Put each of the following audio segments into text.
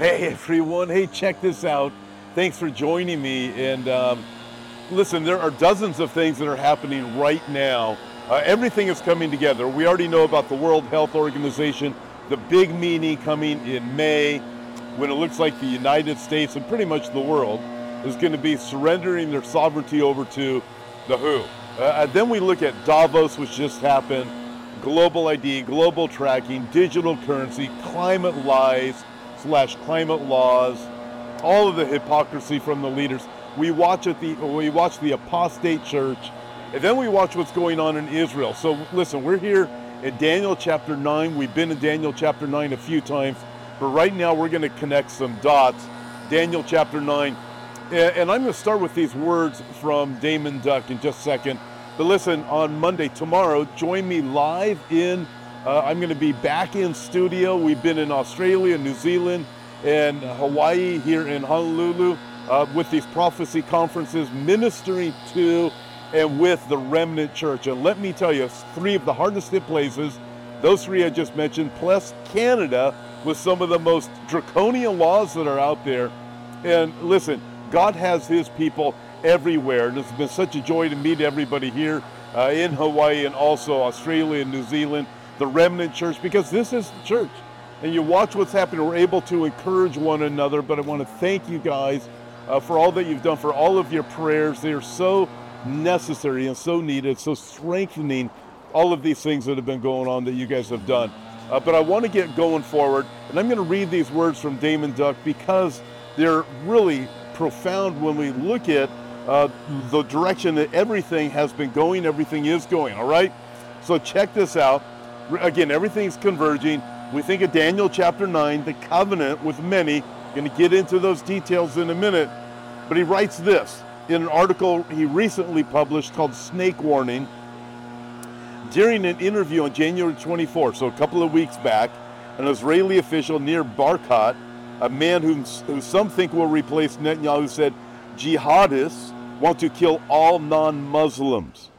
Hey everyone, hey, check this out. Thanks for joining me. And um, listen, there are dozens of things that are happening right now. Uh, everything is coming together. We already know about the World Health Organization, the big meeting coming in May, when it looks like the United States and pretty much the world is going to be surrendering their sovereignty over to the WHO. Uh, then we look at Davos, which just happened, global ID, global tracking, digital currency, climate lies slash climate laws, all of the hypocrisy from the leaders. We watch at the we watch the apostate church, and then we watch what's going on in Israel. So listen, we're here in Daniel chapter nine. We've been in Daniel chapter nine a few times, but right now we're going to connect some dots. Daniel chapter nine, and I'm going to start with these words from Daymond Duck in just a second. But listen, on Monday, tomorrow, join me live in. Uh, I'm going to be back in studio. We've been in Australia, New Zealand, and Hawaii here in Honolulu uh, with these prophecy conferences, ministering to and with the remnant church. And let me tell you, three of the hardest hit places, those three I just mentioned, plus Canada with some of the most draconian laws that are out there. And listen, God has his people everywhere. And it's been such a joy to meet everybody here uh, in Hawaii and also Australia and New Zealand, the remnant church, because this is the church. And you watch what's happening. We're able to encourage one another. But I want to thank you guys uh, for all that you've done, for all of your prayers. They are so necessary and so needed, so strengthening all of these things that have been going on that you guys have done. Uh, but I want to get going forward, and I'm going to read these words from Daymond Duck because they're really profound when we look at uh, the direction that everything has been going, everything is going, all right? So check this out. Again, everything's converging. We think of Daniel chapter 9, the covenant with many. Going to get into those details in a minute. But he writes this in an article he recently published called Snake Warning. During an interview on January 24, so a couple of weeks back, an Israeli official Nir Barkat, a man whom, who some think will replace Netanyahu, said, Jihadists want to kill all non Muslims.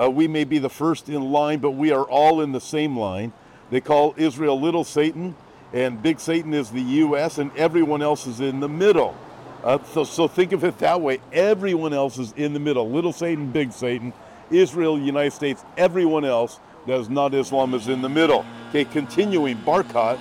Uh, we may be the first in line, but we are all in the same line. They call Israel Little Satan, and Big Satan is the U.S., and everyone else is in the middle. Uh, so, so think of it that way. Everyone else is in the middle. Little Satan, Big Satan, Israel, United States, everyone else that is not Islam is in the middle. Okay, continuing, Barkat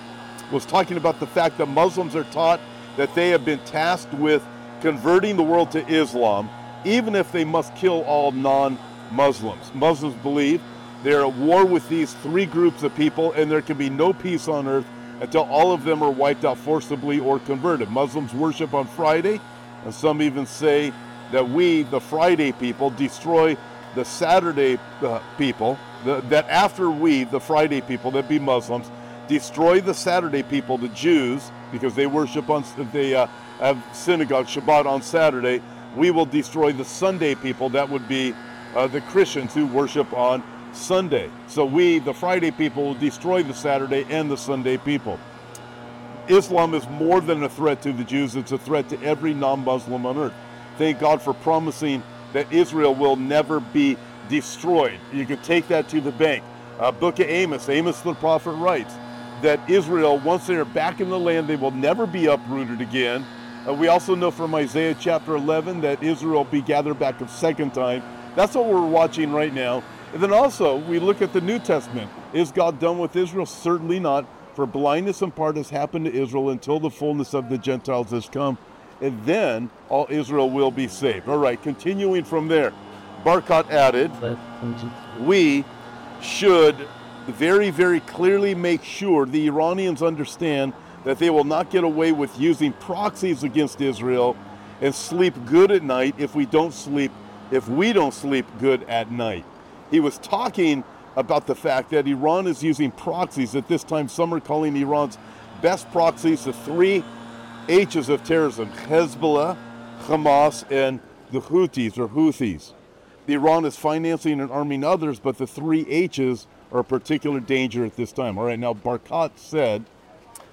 was talking about the fact that Muslims are taught that they have been tasked with converting the world to Islam, even if they must kill all non Muslims. Muslims believe they're at war with these three groups of people, and there can be no peace on earth until all of them are wiped out forcibly or converted. Muslims worship on Friday, and some even say that we, the Friday people, destroy the Saturday uh, people, the, that after we, the Friday people, that be Muslims, destroy the Saturday people, the Jews, because they worship on, they uh, have synagogue Shabbat on Saturday, we will destroy the Sunday people, that would be uh, the Christians who worship on Sunday. So we, the Friday people, will destroy the Saturday and the Sunday people. Islam is more than a threat to the Jews, it's a threat to every non Muslim on earth. Thank God for promising that Israel will never be destroyed. You can take that to the bank. Uh, Book of Amos, Amos the prophet writes that Israel, once they are back in the land, they will never be uprooted again. Uh, we also know from Isaiah chapter 11 that Israel will be gathered back a second time. That's what we're watching right now. And then also, we look at the New Testament. Is God done with Israel? Certainly not. For blindness in part has happened to Israel until the fullness of the Gentiles has come. And then all Israel will be saved. All right, continuing from there. Barkat added, We should very, very clearly make sure the Iranians understand that they will not get away with using proxies against Israel and sleep good at night if we don't sleep if we don't sleep good at night. He was talking about the fact that Iran is using proxies. At this time, some are calling Iran's best proxies the three H's of terrorism Hezbollah, Hamas, and the Houthis or Houthis. Iran is financing and arming others, but the three H's are a particular danger at this time. All right, now Barkat said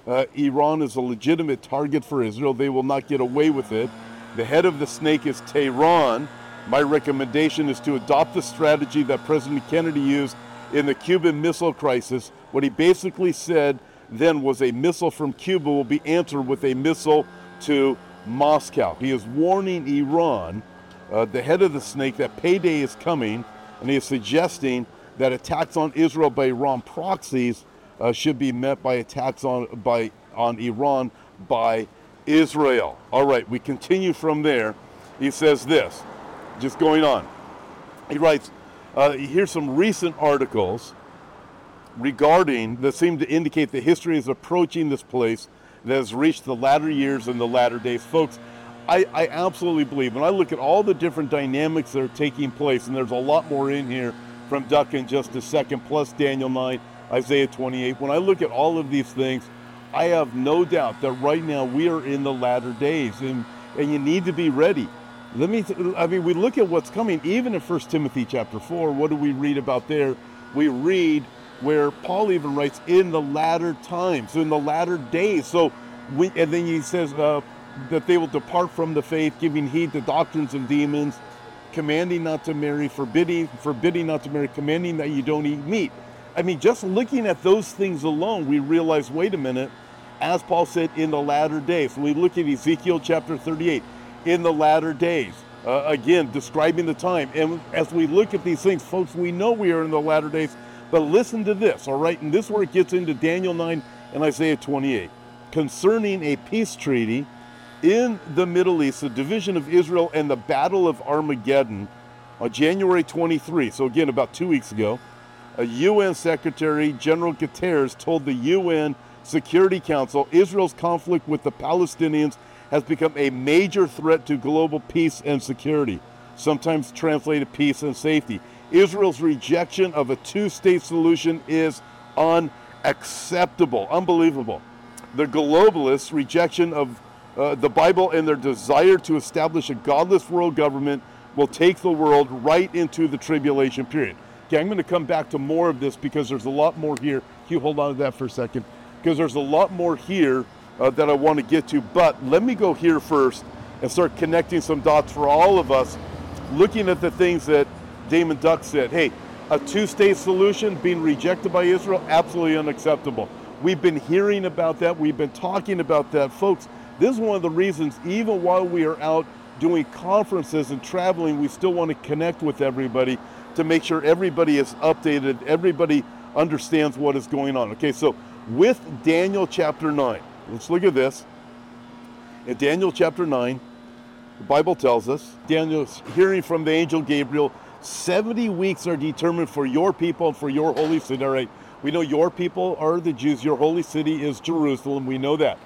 uh, Iran is a legitimate target for Israel. They will not get away with it. The head of the snake is Tehran my recommendation is to adopt the strategy that President Kennedy used in the Cuban Missile Crisis. What he basically said then was a missile from Cuba will be answered with a missile to Moscow. He is warning Iran, uh, the head of the snake, that payday is coming, and he is suggesting that attacks on Israel by Iran proxies uh, should be met by attacks on by on Iran by Israel. All right, we continue from there. He says this, just going on. He writes, uh, here's some recent articles regarding that seem to indicate that history is approaching this place that has reached the latter years and the latter days. Folks, I, I absolutely believe when I look at all the different dynamics that are taking place, and there's a lot more in here from Duck in just a second, plus Daniel 9, Isaiah 28. When I look at all of these things, I have no doubt that right now we are in the latter days, and, and you need to be ready. Let me, I mean, we look at what's coming, even in 1 Timothy chapter 4. What do we read about there? We read where Paul even writes, in the latter times, in the latter days. So, we, and then he says uh, that they will depart from the faith, giving heed to doctrines of demons, commanding not to marry, forbidding, forbidding not to marry, commanding that you don't eat meat. I mean, just looking at those things alone, we realize, wait a minute, as Paul said, in the latter days. When we look at Ezekiel chapter 38, in the latter days, uh, again, describing the time. And as we look at these things, folks, we know we are in the latter days, but listen to this, all right? And this is where it gets into Daniel 9 and Isaiah 28. Concerning a peace treaty in the Middle East, the division of Israel and the Battle of Armageddon on January 23, so again, about two weeks ago, a UN Secretary General Guterres told the UN Security Council Israel's conflict with the Palestinians has become a major threat to global peace and security, sometimes translated peace and safety. Israel's rejection of a two state solution is unacceptable, unbelievable. The globalists' rejection of uh, the Bible and their desire to establish a godless world government will take the world right into the tribulation period. Okay, I'm going to come back to more of this because there's a lot more here. Can you hold on to that for a second? Because there's a lot more here uh, that I want to get to. But let me go here first and start connecting some dots for all of us, looking at the things that Daymond Duck said. Hey, a two state solution being rejected by Israel, absolutely unacceptable. We've been hearing about that, we've been talking about that. Folks, this is one of the reasons, even while we are out doing conferences and traveling, we still want to connect with everybody to make sure everybody is updated, everybody understands what is going on. Okay, so with Daniel chapter 9, let's look at this. In Daniel chapter 9, the Bible tells us, Daniel's hearing from the angel Gabriel, 70 weeks are determined for your people and for your holy city. All right, we know your people are the Jews, your holy city is Jerusalem, we know that.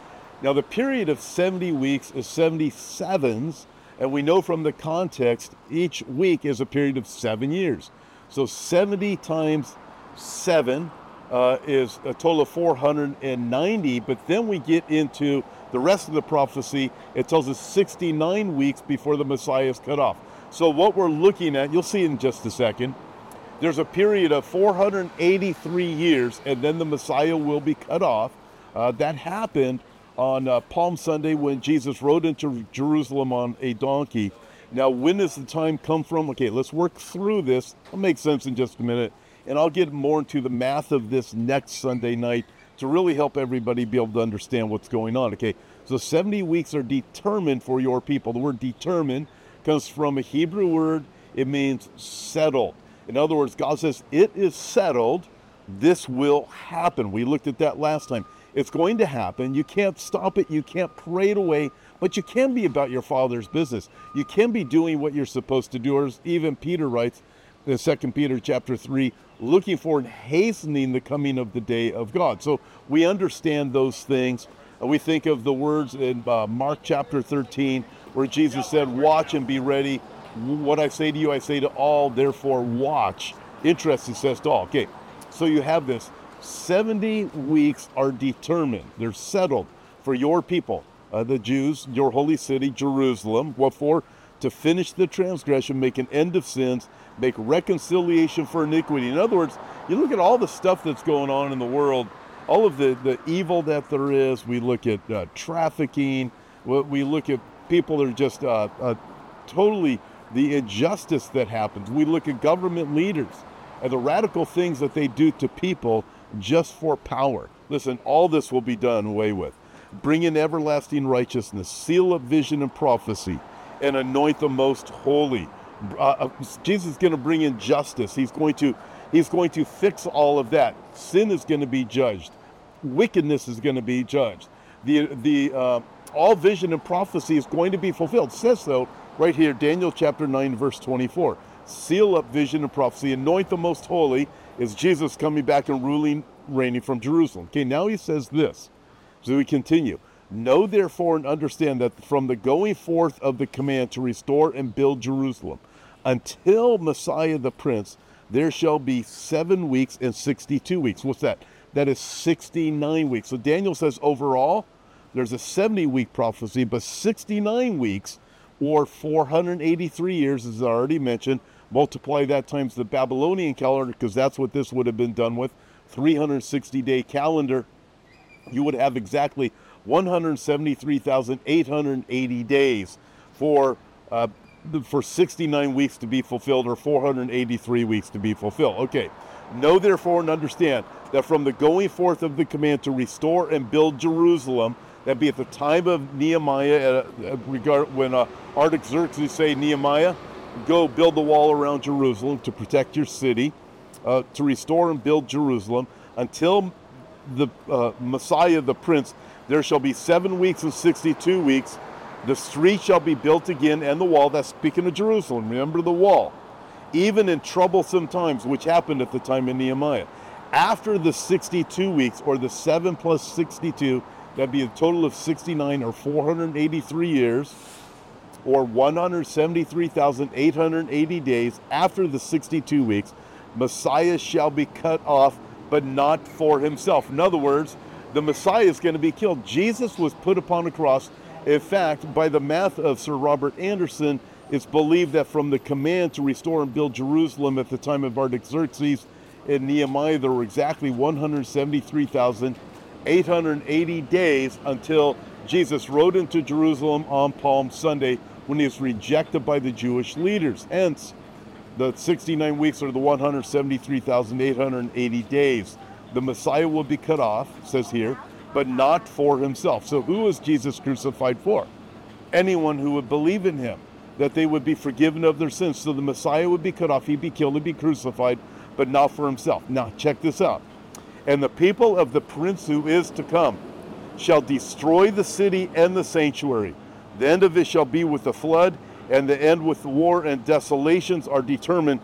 Now, the period of 70 weeks is 77s and we know from the context, each week is a period of seven years. So 70 times seven uh, is a total of 490. But then we get into the rest of the prophecy. It tells us 69 weeks before the Messiah is cut off. So what we're looking at, you'll see in just a second, there's a period of 483 years, and then the Messiah will be cut off. Uh, that happened on uh, Palm Sunday when Jesus rode into Jerusalem on a donkey. Now, when does the time come from? Okay, let's work through this. It'll make sense in just a minute. And I'll get more into the math of this next Sunday night to really help everybody be able to understand what's going on. Okay, so 70 weeks are determined for your people. The word determined comes from a Hebrew word, it means settled. In other words, God says, It is settled. This will happen. We looked at that last time. It's going to happen. You can't stop it. You can't pray it away, but you can be about your Father's business. You can be doing what you're supposed to do. Or even Peter writes in 2 Peter chapter 3, looking for and hastening the coming of the day of God. So we understand those things. We think of the words in uh, Mark chapter 13 where Jesus said, Watch and be ready. What I say to you, I say to all, therefore watch. Interesting says to all. Okay, so you have this. 70 weeks are determined, they're settled for your people, uh, the Jews, your holy city, Jerusalem. What for? To finish the transgression, make an end of sins, make reconciliation for iniquity. In other words, you look at all the stuff that's going on in the world, all of the, the evil that there is. We look at uh, trafficking, we look at people that are just uh, uh, totally the injustice that happens. We look at government leaders and the radical things that they do to people just for power. Listen, all this will be done away with. Bring in everlasting righteousness, seal up vision and prophecy, and anoint the most holy. Uh, uh Jesus is going to bring in justice. He's going to he's going to fix all of that. Sin is going to be judged. Wickedness is going to be judged. The the uh, all vision and prophecy is going to be fulfilled. It says so right here, Daniel chapter 9, verse 24. Seal up vision and prophecy, anoint the most holy, is Jesus coming back and ruling, reigning from Jerusalem. Okay, now he says this. So we continue. Know therefore and understand that from the going forth of the command to restore and build Jerusalem until Messiah the Prince, there shall be seven weeks and 62 weeks. What's that? That is 69 weeks. So Daniel says overall, there's a 70 week prophecy, but 69 weeks or 483 years, as I already mentioned. Multiply that times the Babylonian calendar, because that's what this would have been done with 360 day calendar. You would have exactly 173,880 days for uh, for 69 weeks to be fulfilled or 483 weeks to be fulfilled. Okay. Know therefore and understand that from the going forth of the command to restore and build Jerusalem, that be at the time of Nehemiah, uh, regard when uh, Artaxerxes say Nehemiah, go build the wall around Jerusalem to protect your city, uh, to restore and build Jerusalem until the uh, Messiah, the Prince. There shall be seven weeks and sixty-two weeks. The street shall be built again, and the wall. That's speaking of Jerusalem. Remember the wall. Even in troublesome times, which happened at the time of Nehemiah. After the 62 weeks, or the 7 plus 62, That'd be a total of 69 or 483 years or 173,880 days after the 62 weeks. Messiah shall be cut off, but not for himself. In other words, the Messiah is going to be killed. Jesus was put upon a cross. In fact, by the math of Sir Robert Anderson, it's believed that from the command to restore and build Jerusalem at the time of Artaxerxes and Nehemiah, there were exactly 173,000 880 days until Jesus rode into Jerusalem on Palm Sunday when he was rejected by the Jewish leaders. Hence, the 69 weeks are the 173,880 days. The Messiah will be cut off, says here, but not for himself. So, who is Jesus crucified for? Anyone who would believe in him, that they would be forgiven of their sins. So, the Messiah would be cut off, he'd be killed, he'd be crucified, but not for himself. Now, check this out. And the people of the prince who is to come shall destroy the city and the sanctuary. The end of it shall be with the flood, and the end with war and desolations are determined.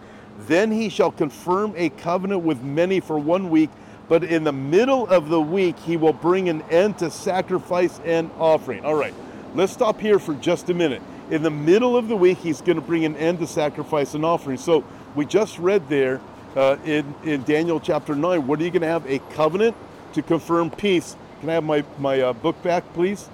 Then he shall confirm a covenant with many for one week, but in the middle of the week he will bring an end to sacrifice and offering. All right, let's stop here for just a minute. In the middle of the week, he's going to bring an end to sacrifice and offering. So we just read there uh, in, in Daniel chapter 9. What are you going to have? A covenant to confirm peace. Can I have my, my uh, book back, please?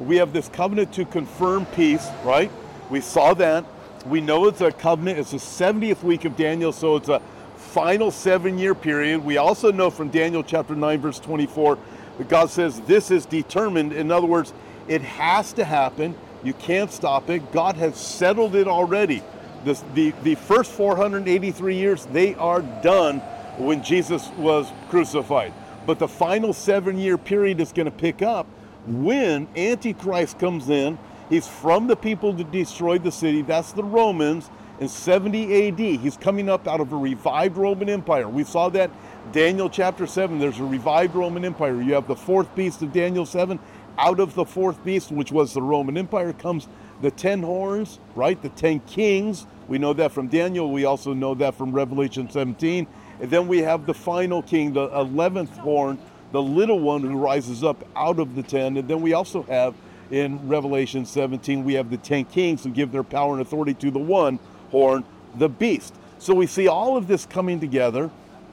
We have this covenant to confirm peace, right? We saw that. We know it's a covenant. It's the 70th week of Daniel, so it's a final seven year period. We also know from Daniel chapter 9, verse 24, that God says this is determined. In other words, it has to happen. You can't stop it. God has settled it already the, the, the first 483 years, they are done when Jesus was crucified. But the final seven year period is going to pick up when Antichrist comes in. He's from the people that destroyed the city. That's the Romans. In 70 AD, he's coming up out of a revived Roman Empire. We saw that Daniel chapter 7. There's a revived Roman Empire. You have the fourth beast of Daniel 7. Out of the fourth beast, which was the Roman Empire, comes the ten horns, right? The ten kings. We know that from Daniel. We also know that from Revelation 17. And then we have the final king, the 11th horn, the little one who rises up out of the ten. And then we also have in Revelation 17, we have the ten kings who give their power and authority to the one horn, the beast. So we see all of this coming together.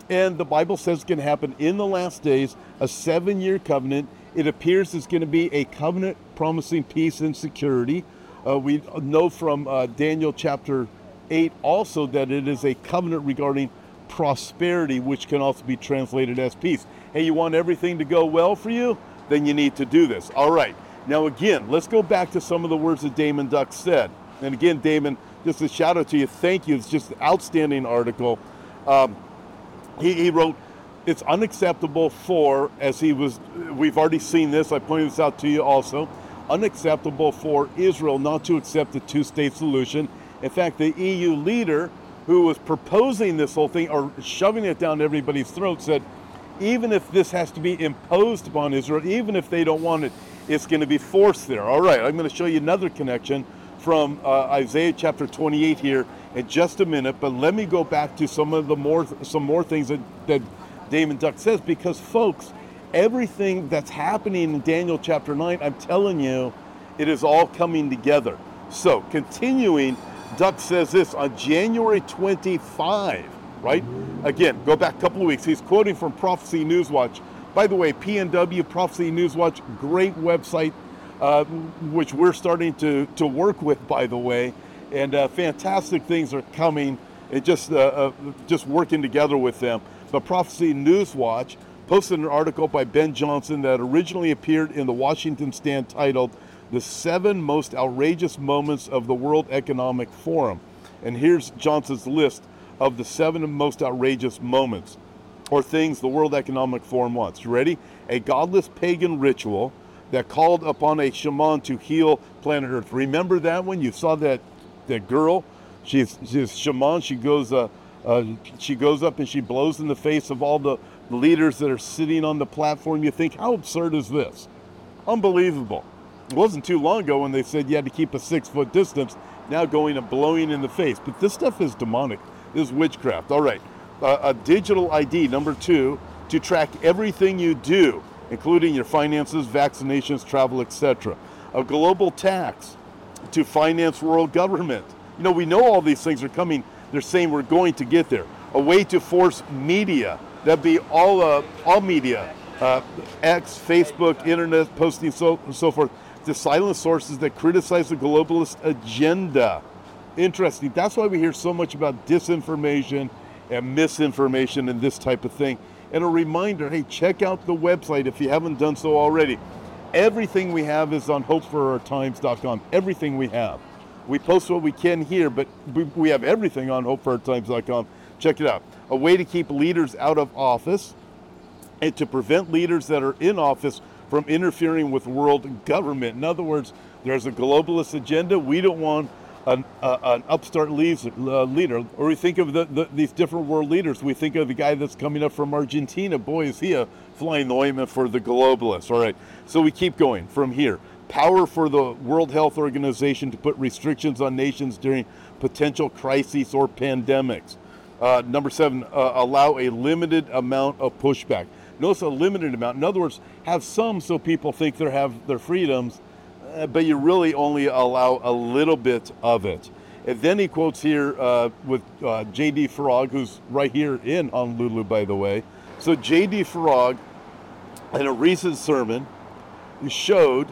And the Bible says it's going to happen in the last days, a seven year covenant. It appears it's going to be a covenant promising peace and security. Uh, we know from uh, Daniel chapter 8 also that it is a covenant regarding prosperity, which can also be translated as peace. Hey, you want everything to go well for you? Then you need to do this. All right. Now, again, let's go back to some of the words that Daymond Duck said. And again, Daymond, just a shout out to you. Thank you. It's just an outstanding article. Um, he, he wrote, it's unacceptable for, as he was, we've already seen this, I pointed this out to you also, unacceptable for Israel not to accept the two state solution. In fact, the EU leader who was proposing this whole thing or shoving it down everybody's throat said, even if this has to be imposed upon Israel, even if they don't want it, it's going to be forced there. All right, I'm going to show you another connection from uh, Isaiah chapter 28 here in just a minute, but let me go back to some of the more some more things that, that Daymond Duck says because folks, everything that's happening in Daniel chapter 9, I'm telling you, it is all coming together. So, continuing, Duck says this on January 25, right? Again, go back a couple of weeks. He's quoting from Prophecy Newswatch. By the way, PNW Prophecy Newswatch, great website, uh, which we're starting to, to work with, by the way. And uh, fantastic things are coming and just, uh, uh just working together with them. But Prophecy Newswatch posted an article by Ben Johnson that originally appeared in the Washington Stand titled The Seven Most Outrageous Moments of the World Economic Forum. And here's Johnson's list of the seven most outrageous moments or things the World Economic Forum wants. You ready? A godless pagan ritual that called upon a shaman to heal planet Earth. Remember that one? You saw that that girl. She's she's shaman. She goes uh, uh, she goes up and she blows in the face of all the leaders that are sitting on the platform. You think, how absurd is this? Unbelievable. It wasn't too long ago when they said you had to keep a six foot distance. Now going and blowing in the face. But this stuff is demonic. Is witchcraft. All right. Uh, a digital ID, number two, to track everything you do, including your finances, vaccinations, travel, etc. A global tax to finance world government. You know, we know all these things are coming they're saying we're going to get there. A way to force media, that'd be all, uh, all media, uh, X, Facebook, internet, posting, so, and so forth, to silence sources that criticize the globalist agenda. Interesting. That's why we hear so much about disinformation and misinformation and this type of thing. And a reminder hey, check out the website if you haven't done so already. Everything we have is on hopeforourtimes.com. Everything we have. We post what we can here, but we, have everything on hopeforourtimes.com. Check it out. A way to keep leaders out of office and to prevent leaders that are in office from interfering with world government. In other words, there's a globalist agenda. We don't want an, uh, an upstart uh, leader, or we think of the, the, these different world leaders. We think of the guy that's coming up from Argentina. Boy, is he a flying ointment for the globalists. All right, so we keep going from here power for the World Health Organization to put restrictions on nations during potential crises or pandemics. Uh, number seven, uh, allow a limited amount of pushback. Notice a limited amount. In other words, have some so people think they have their freedoms, but you really only allow a little bit of it. And then he quotes here uh, with uh, J.D. Farag, who's right here in Honolulu, by the way. So J.D. Farag, in a recent sermon, showed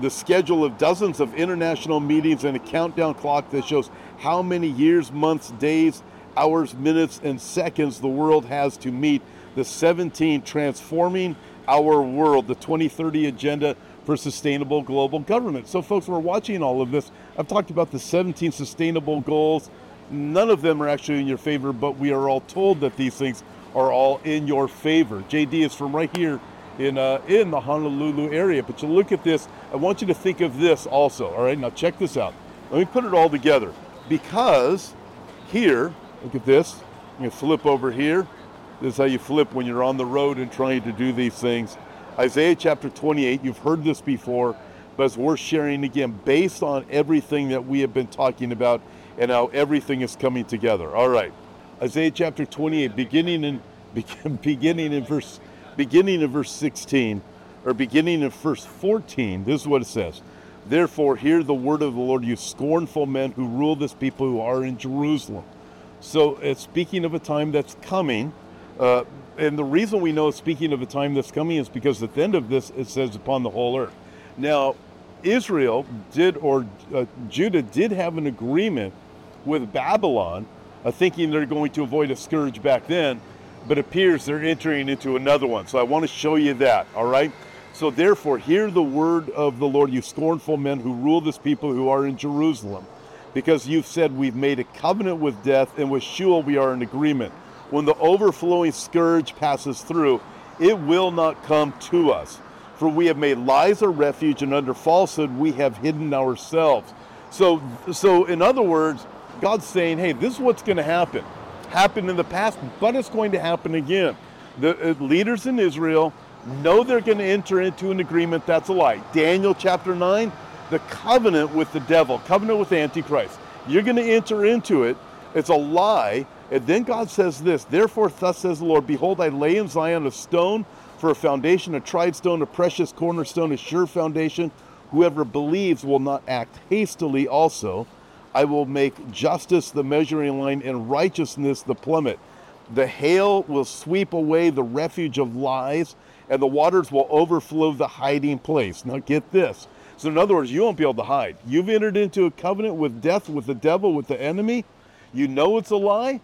the schedule of dozens of international meetings and a countdown clock that shows how many years, months, days, hours, minutes, and seconds the world has to meet the 17 transforming our world, the 2030 agenda for sustainable global government. So, folks, we're watching all of this. I've talked about the 17 sustainable goals. None of them are actually in your favor, but we are all told that these things are all in your favor. JD is from right here in, uh, in the Honolulu area. But you look at this, I want you to think of this also. All right, now check this out. Let me put it all together. Because here, look at this. I'm to flip over here. This is how you flip when you're on the road and trying to do these things. Isaiah chapter 28, you've heard this before, but it's worth sharing again based on everything that we have been talking about and how everything is coming together. All right. Isaiah chapter 28, beginning in beginning in verse beginning of verse 16, or beginning of verse 14, this is what it says. Therefore, hear the word of the Lord, you scornful men who rule this people who are in Jerusalem. So, it's speaking of a time that's coming. Uh, and the reason we know, speaking of a time that's coming, is because at the end of this, it says, upon the whole earth. Now, Israel did, or uh, Judah did have an agreement with Babylon, uh, thinking they're going to avoid a scourge back then but appears they're entering into another one. So I want to show you that, all right? So therefore, hear the word of the Lord, you scornful men who rule this people who are in Jerusalem. Because you've said we've made a covenant with death, and with Sheol we are in agreement. When the overflowing scourge passes through, it will not come to us. For we have made lies our refuge, and under falsehood we have hidden ourselves. So, so in other words, God's saying, hey, this is what's going to happen. Happened in the past, but it's going to happen again. The uh, leaders in Israel know they're going to enter into an agreement that's a lie. Daniel chapter 9, the covenant with the devil, covenant with Antichrist. You're going to enter into it. It's a lie. And then God says this Therefore, thus says the Lord, Behold, I lay in Zion a stone for a foundation, a tried stone, a precious cornerstone, a sure foundation. Whoever believes will not act hastily also. I will make justice the measuring line and righteousness the plummet. The hail will sweep away the refuge of lies, and the waters will overflow the hiding place. Now, get this. So, in other words, you won't be able to hide. You've entered into a covenant with death, with the devil, with the enemy. You know it's a lie.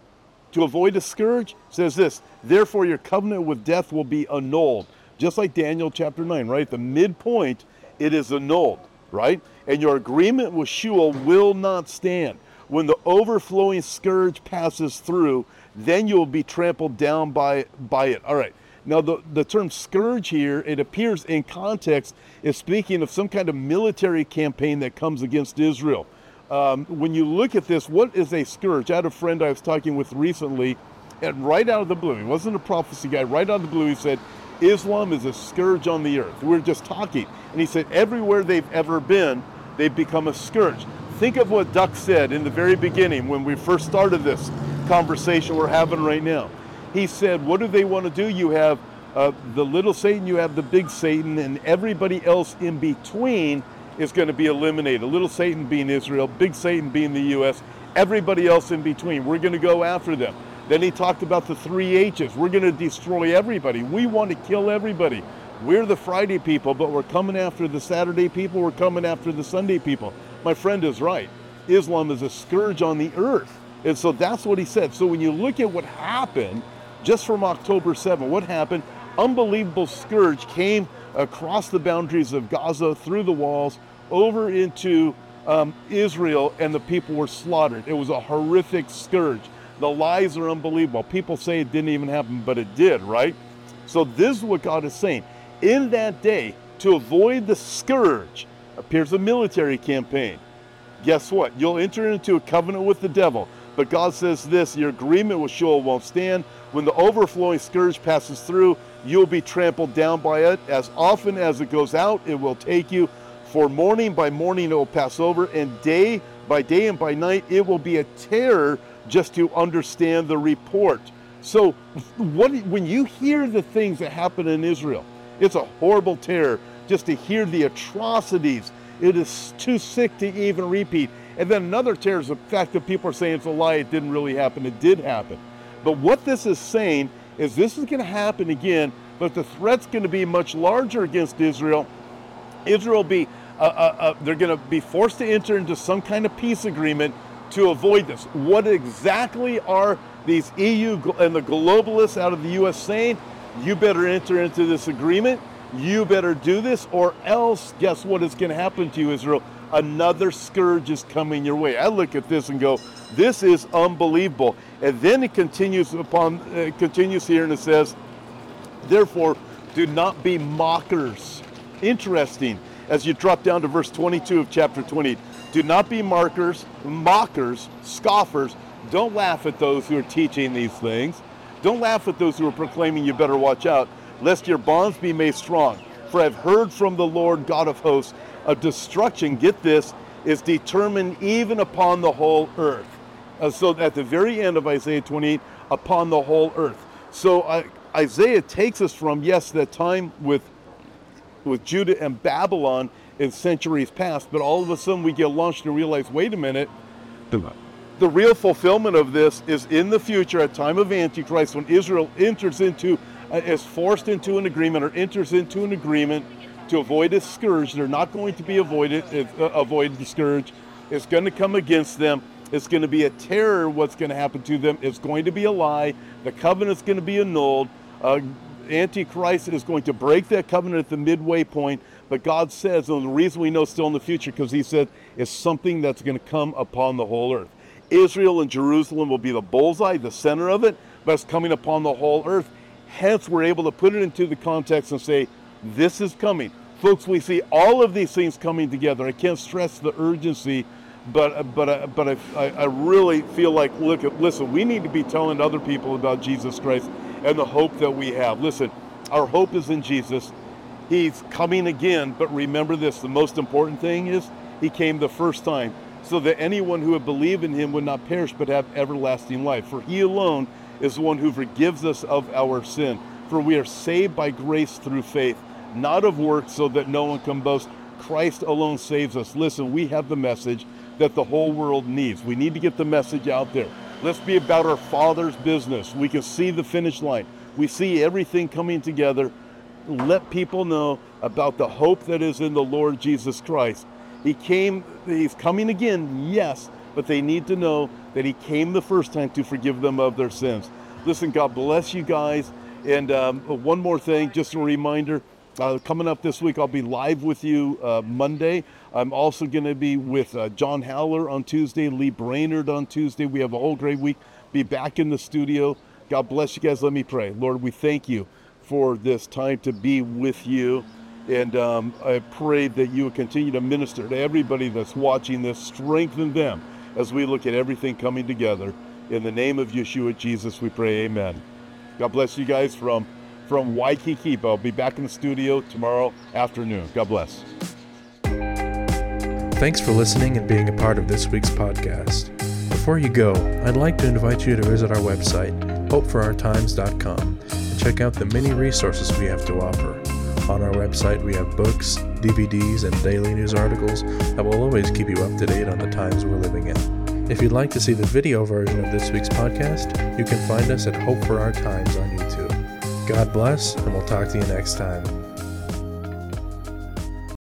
To avoid a scourge, says this, therefore your covenant with death will be annulled. Just like Daniel chapter 9, right? The midpoint, it is annulled, right? And your agreement with Sheol will not stand. When the overflowing scourge passes through, then you will be trampled down by, by it. All right. Now, the, the term scourge here, it appears in context, is speaking of some kind of military campaign that comes against Israel. Um, when you look at this, what is a scourge? I had a friend I was talking with recently, and right out of the blue, he wasn't a prophecy guy, right out of the blue, he said, Islam is a scourge on the earth. We are just talking. And he said, everywhere they've ever been, they've become a scourge. Think of what Duck said in the very beginning when we first started this conversation we're having right now. He said, What do they want to do? You have uh, the little Satan, you have the big Satan, and everybody else in between is going to be eliminated. Little Satan being Israel, big Satan being the U.S., everybody else in between. We're going to go after them. Then he talked about the three H's. We're going to destroy everybody. We want to kill everybody. We're the Friday people, but we're coming after the Saturday people. We're coming after the Sunday people. My friend is right. Islam is a scourge on the earth. And so that's what he said. So when you look at what happened just from October 7, what happened? Unbelievable scourge came across the boundaries of Gaza, through the walls, over into um, Israel, and the people were slaughtered. It was a horrific scourge. The lies are unbelievable. People say it didn't even happen, but it did, right? So this is what God is saying. In that day, to avoid the scourge, appears a military campaign. Guess what? You'll enter into a covenant with the devil. But God says this your agreement with Sheol won't stand. When the overflowing scourge passes through, you'll be trampled down by it. As often as it goes out, it will take you. For morning by morning it will pass over, and day by day and by night it will be a terror just to understand the report. So, what, when you hear the things that happen in Israel, it's a horrible terror just to hear the atrocities. It is too sick to even repeat. And then another terror is the fact that people are saying it's a lie, it didn't really happen, it did happen. But what this is saying is this is going to happen again, but the threat's going to be much larger against Israel. Israel will be, uh, uh, uh, they're going to be forced to enter into some kind of peace agreement to avoid this. What exactly are these EU and the globalists out of the U.S. saying? You better enter into this agreement. You better do this, or else, guess what is going to happen to you, Israel? Another scourge is coming your way. I look at this and go, this is unbelievable. And then it continues upon, uh, continues here and it says, therefore, do not be mockers. Interesting. As you drop down to verse 22 of chapter 20, do not be markers, mockers, scoffers. Don't laugh at those who are teaching these things. Don't laugh at those who are proclaiming you better watch out, lest your bonds be made strong. For I've heard from the Lord God of hosts, a destruction, get this, is determined even upon the whole earth. Uh, so at the very end of Isaiah 28, upon the whole earth. So uh, Isaiah takes us from, yes, that time with, with Judah and Babylon in centuries past, but all of a sudden we get launched and realize, wait a minute, the real fulfillment of this is in the future at time of Antichrist when Israel enters into, uh, is forced into an agreement or enters into an agreement to avoid a scourge. They're not going to be avoided, uh, avoid the scourge. It's going to come against them. It's going to be a terror. What's going to happen to them? It's going to be a lie. The covenant's going to be annulled. Uh, Antichrist is going to break that covenant at the midway point. But God says, and the reason we know still in the future, because He said, is something that's going to come upon the whole earth. Israel and Jerusalem will be the bullseye, the center of it, but it's coming upon the whole earth. Hence, we're able to put it into the context and say, this is coming. Folks, we see all of these things coming together. I can't stress the urgency, but but but I, I really feel like look at listen. We need to be telling other people about Jesus Christ and the hope that we have. Listen, our hope is in Jesus. He's coming again, but remember this: the most important thing is He came the first time, so that anyone who would believe in Him would not perish but have everlasting life. For He alone is the one who forgives us of our sin. For we are saved by grace through faith not of works, so that no one can boast. Christ alone saves us. Listen, we have the message that the whole world needs. We need to get the message out there. Let's be about our Father's business. We can see the finish line, we see everything coming together. Let people know about the hope that is in the Lord Jesus Christ. He came, He's coming again, yes, but they need to know that He came the first time to forgive them of their sins. Listen, God bless you guys. And um, one more thing, just a reminder uh, coming up this week, I'll be live with you uh, Monday. I'm also going to be with uh, John Haller on Tuesday, Lee Brainard on Tuesday. We have a whole great week. Be back in the studio. God bless you guys. Let me pray. Lord, we thank you for this time to be with you. And um, I pray that you will continue to minister to everybody that's watching this, strengthen them as we look at everything coming together. In the name of Yeshua Jesus, we pray, amen. God bless you guys from from Waikiki. But I'll be back in the studio tomorrow afternoon. God bless. Thanks for listening and being a part of this week's podcast. Before you go, I'd like to invite you to visit our website, hopeforourtimes.com, and check out the many resources we have to offer. On our website, we have books, DVDs, and daily news articles that will always keep you up to date on the times we're living in. If you'd like to see the video version of this week's podcast, you can find us at Hope for Our Times on YouTube. God bless, and we'll talk to you next time.